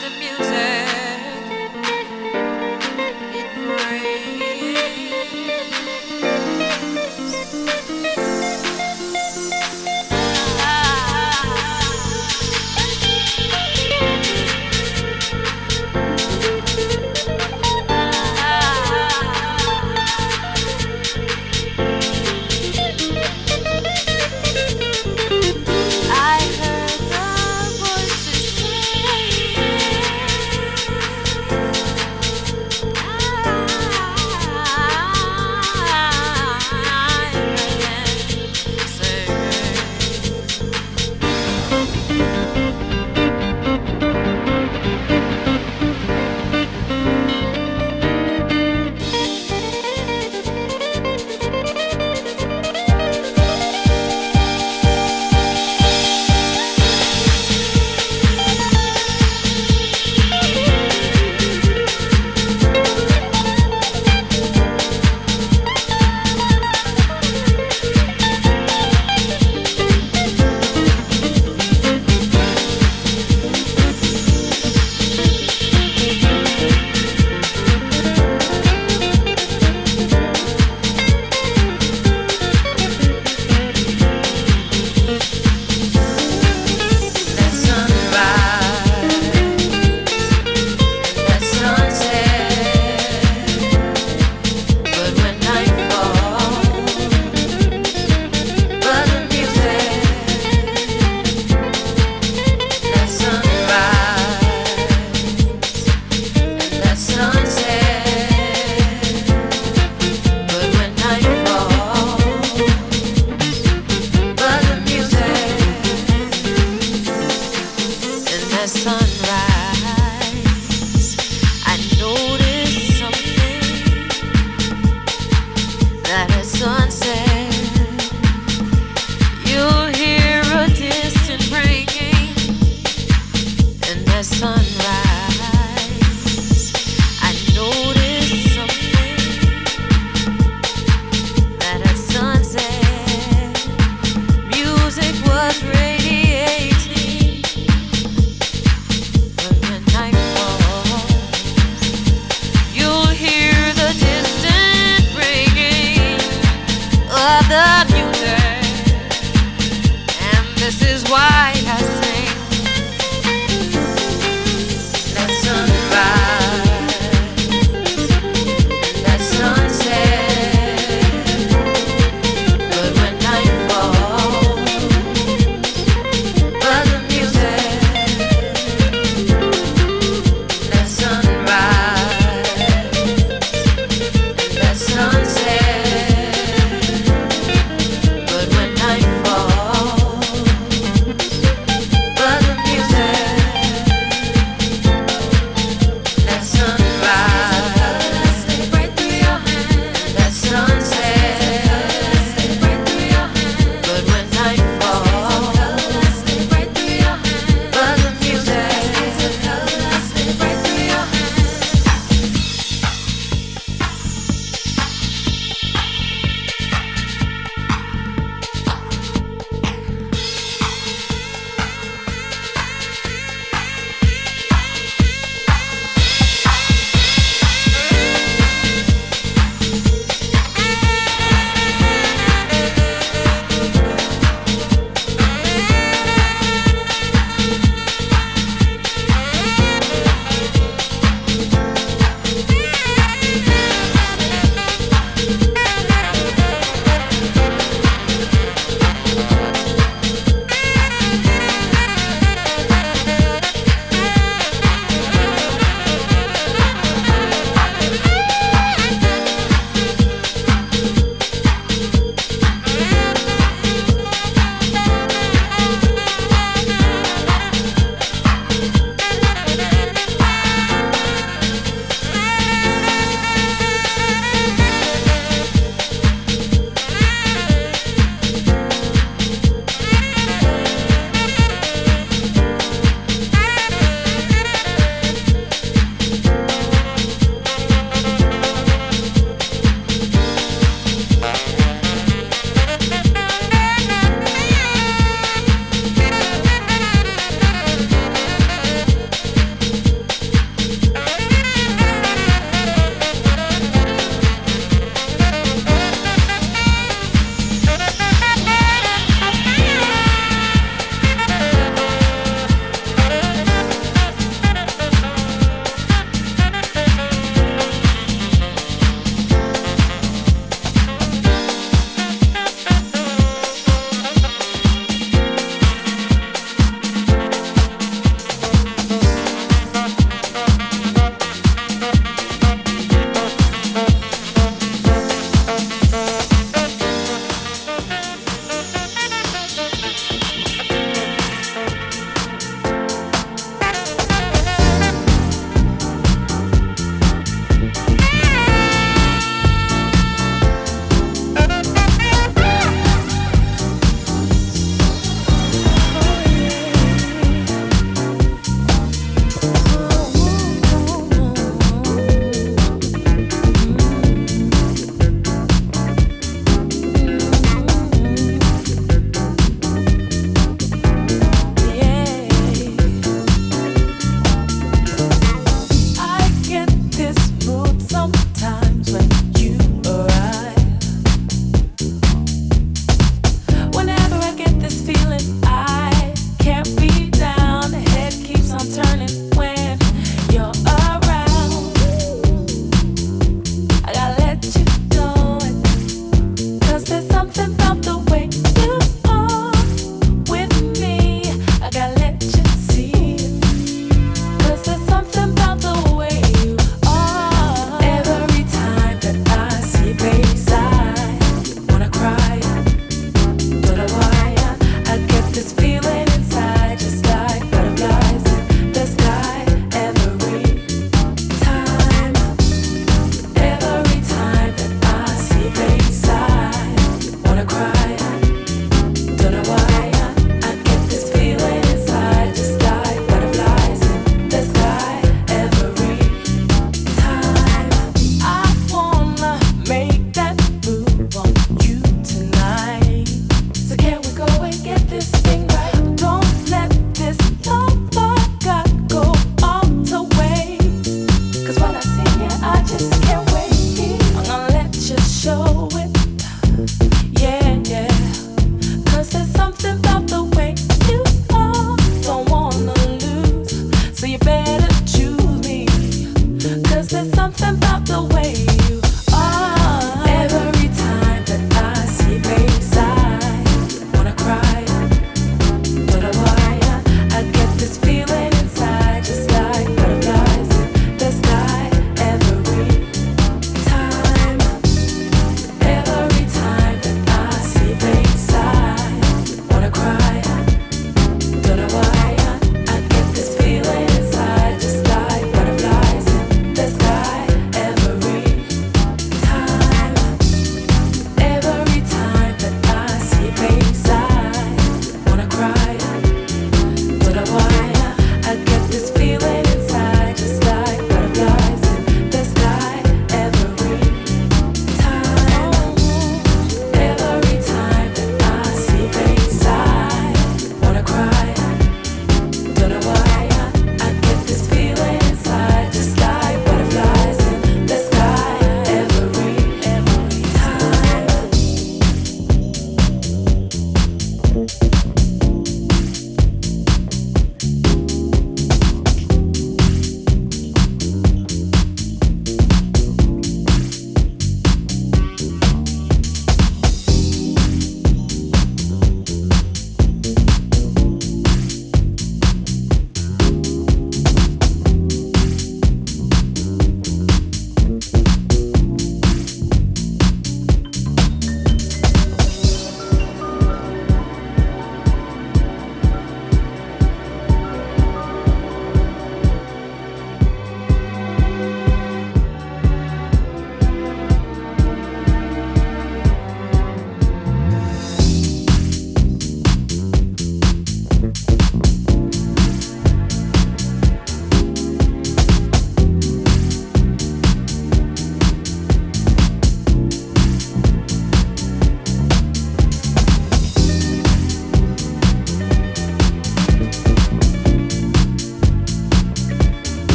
the music.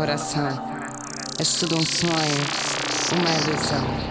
Coração. És tudo um sonho, uma ilusão.